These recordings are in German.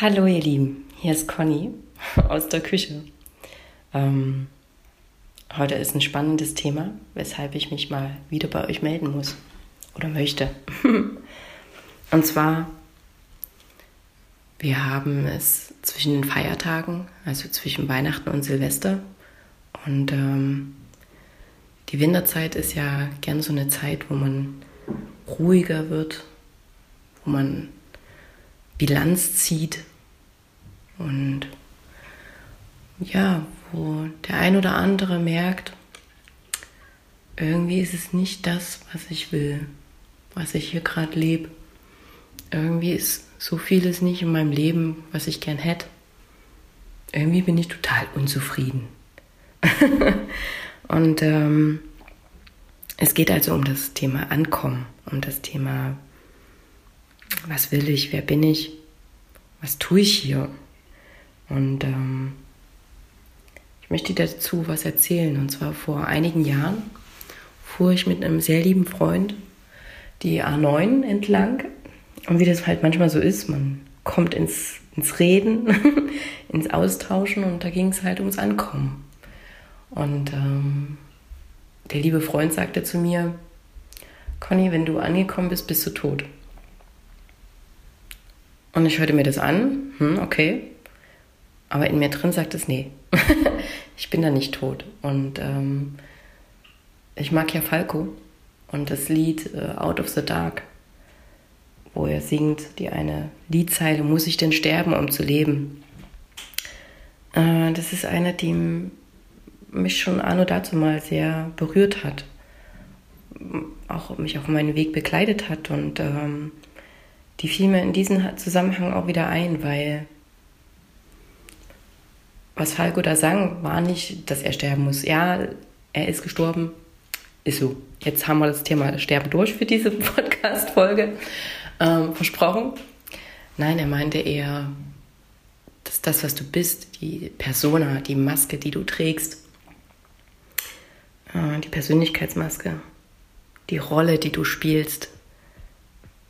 Hallo ihr Lieben, hier ist Conny aus der Küche. Ähm, heute ist ein spannendes Thema, weshalb ich mich mal wieder bei euch melden muss oder möchte. Und zwar, wir haben es zwischen den Feiertagen, also zwischen Weihnachten und Silvester. Und ähm, die Winterzeit ist ja gern so eine Zeit, wo man ruhiger wird, wo man Bilanz zieht und ja, wo der ein oder andere merkt, irgendwie ist es nicht das, was ich will, was ich hier gerade lebe. Irgendwie ist so vieles nicht in meinem Leben, was ich gern hätte. Irgendwie bin ich total unzufrieden. Und ähm, es geht also um das Thema Ankommen, um das Thema, was will ich, wer bin ich, was tue ich hier. Und ähm, ich möchte dazu was erzählen. Und zwar vor einigen Jahren fuhr ich mit einem sehr lieben Freund die A9 entlang. Und wie das halt manchmal so ist, man kommt ins, ins Reden, ins Austauschen und da ging es halt ums Ankommen. Und ähm, der liebe Freund sagte zu mir, Conny, wenn du angekommen bist, bist du tot. Und ich hörte mir das an, hm, okay. Aber in mir drin sagt es, nee, ich bin da nicht tot. Und ähm, ich mag ja Falco und das Lied äh, Out of the Dark, wo er singt, die eine Liedzeile, muss ich denn sterben, um zu leben? Äh, das ist eine, die mich schon anno dazu mal sehr berührt hat, auch mich auf meinen Weg begleitet hat und ähm, die fiel mir in diesem Zusammenhang auch wieder ein, weil was Falco da sang, war nicht, dass er sterben muss. Ja, er ist gestorben, ist so. Jetzt haben wir das Thema Sterben durch für diese Podcast-Folge ähm, versprochen. Nein, er meinte eher, dass das, was du bist, die Persona, die Maske, die du trägst, äh, die Persönlichkeitsmaske, die Rolle, die du spielst,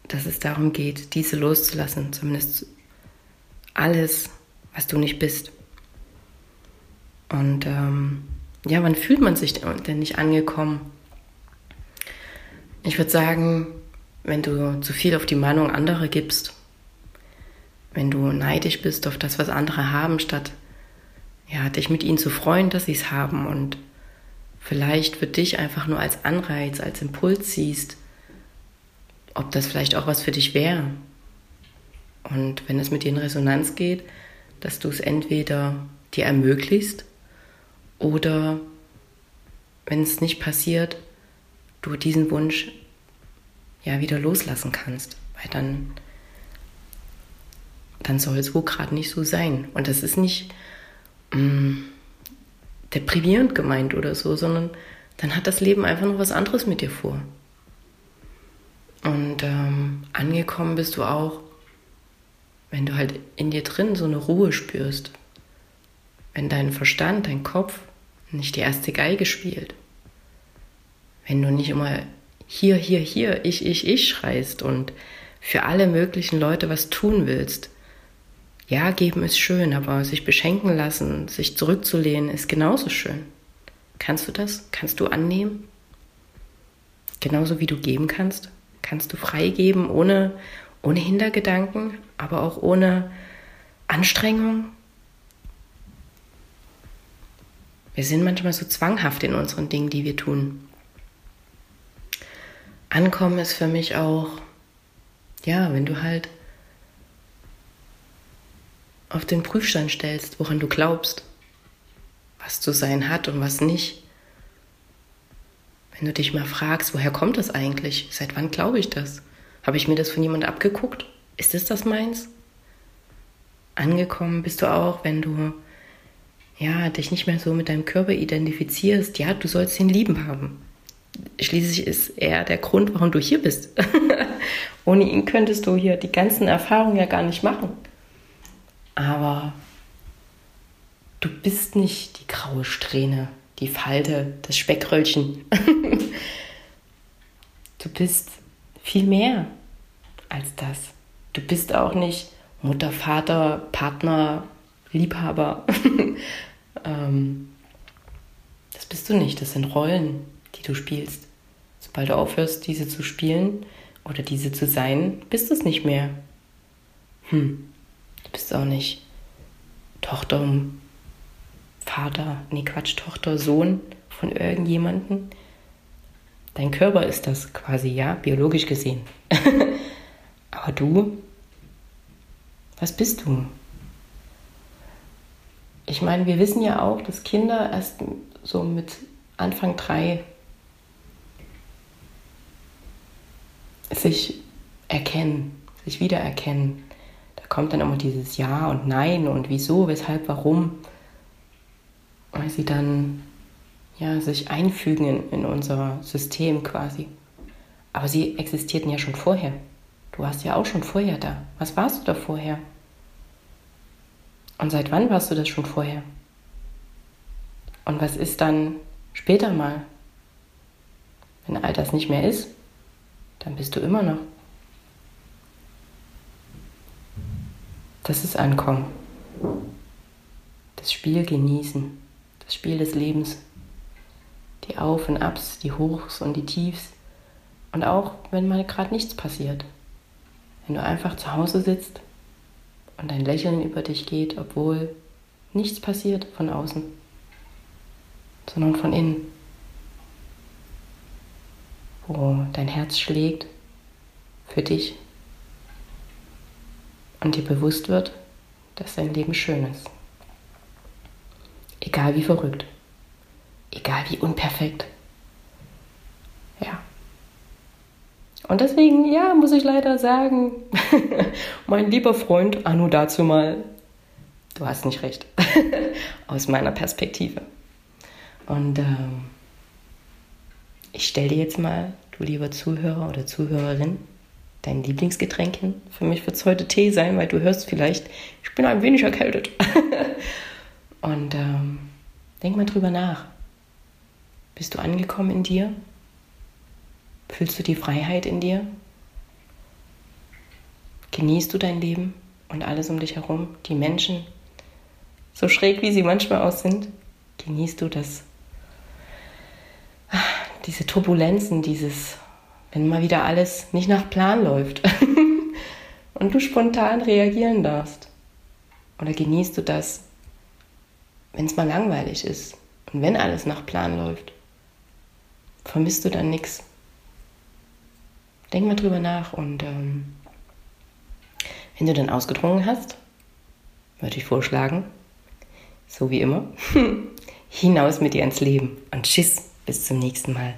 dass es darum geht, diese loszulassen, zumindest alles, was du nicht bist. Und ähm, ja, wann fühlt man sich denn nicht angekommen? Ich würde sagen, wenn du zu viel auf die Meinung anderer gibst, wenn du neidisch bist auf das, was andere haben, statt ja, dich mit ihnen zu freuen, dass sie es haben und vielleicht für dich einfach nur als Anreiz, als Impuls siehst, ob das vielleicht auch was für dich wäre. Und wenn es mit dir in Resonanz geht, dass du es entweder dir ermöglicht oder wenn es nicht passiert, du diesen Wunsch ja wieder loslassen kannst, weil dann dann soll es wohl gerade nicht so sein. Und das ist nicht mh, mm, deprimierend gemeint oder so, sondern dann hat das Leben einfach noch was anderes mit dir vor. Und ähm, angekommen bist du auch, wenn du halt in dir drin so eine Ruhe spürst. Wenn dein Verstand, dein Kopf nicht die erste Geige spielt. Wenn du nicht immer hier, hier, hier, ich, ich, ich schreist und für alle möglichen Leute was tun willst. Ja, geben ist schön, aber sich beschenken lassen, sich zurückzulehnen, ist genauso schön. Kannst du das? Kannst du annehmen? Genauso wie du geben kannst? Kannst du freigeben, ohne, ohne Hintergedanken, aber auch ohne Anstrengung. Wir sind manchmal so zwanghaft in unseren Dingen, die wir tun. Ankommen ist für mich auch, ja, wenn du halt auf den Prüfstand stellst, woran du glaubst, was zu sein hat und was nicht. Wenn du dich mal fragst, woher kommt das eigentlich? Seit wann glaube ich das? Habe ich mir das von jemandem abgeguckt? Ist es das meins? Angekommen bist du auch, wenn du ja, dich nicht mehr so mit deinem Körper identifizierst. Ja, du sollst ihn lieben haben. Schließlich ist er der Grund, warum du hier bist. Ohne ihn könntest du hier die ganzen Erfahrungen ja gar nicht machen. Aber du bist nicht die graue Strähne, die Falte, das Speckröllchen. bist viel mehr als das. Du bist auch nicht Mutter, Vater, Partner, Liebhaber. ähm, das bist du nicht. Das sind Rollen, die du spielst. Sobald du aufhörst, diese zu spielen oder diese zu sein, bist du es nicht mehr. Hm, du bist auch nicht Tochter, Vater, nee Quatsch, Tochter, Sohn von irgendjemanden. Dein Körper ist das quasi, ja, biologisch gesehen. Aber du, was bist du? Ich meine, wir wissen ja auch, dass Kinder erst so mit Anfang drei sich erkennen, sich wiedererkennen. Da kommt dann immer dieses Ja und Nein und wieso, weshalb, warum, weil sie dann ja, sich einfügen in, in unser System quasi. Aber sie existierten ja schon vorher. Du warst ja auch schon vorher da. Was warst du da vorher? Und seit wann warst du das schon vorher? Und was ist dann später mal? Wenn all das nicht mehr ist, dann bist du immer noch. Das ist Ankommen. Das Spiel genießen. Das Spiel des Lebens die Auf und Abs, die Hochs und die Tiefs. Und auch wenn mal gerade nichts passiert. Wenn du einfach zu Hause sitzt und ein Lächeln über dich geht, obwohl nichts passiert von außen, sondern von innen. Wo dein Herz schlägt für dich und dir bewusst wird, dass dein Leben schön ist. Egal wie verrückt. Egal wie unperfekt. Ja. Und deswegen, ja, muss ich leider sagen, mein lieber Freund, Anu dazu mal, du hast nicht recht. Aus meiner Perspektive. Und ähm, ich stelle dir jetzt mal, du lieber Zuhörer oder Zuhörerin, dein Lieblingsgetränk hin. Für mich wird es heute Tee sein, weil du hörst vielleicht, ich bin ein wenig erkältet. Und ähm, denk mal drüber nach. Bist du angekommen in dir? Fühlst du die Freiheit in dir? Genießt du dein Leben und alles um dich herum, die Menschen, so schräg wie sie manchmal aus sind? Genießt du das? Diese Turbulenzen, dieses, wenn mal wieder alles nicht nach Plan läuft und du spontan reagieren darfst? Oder genießt du das, wenn es mal langweilig ist und wenn alles nach Plan läuft? Vermisst du dann nichts. Denk mal drüber nach und ähm, wenn du dann ausgedrungen hast, würde ich vorschlagen, so wie immer, hinaus mit dir ins Leben und tschüss, bis zum nächsten Mal.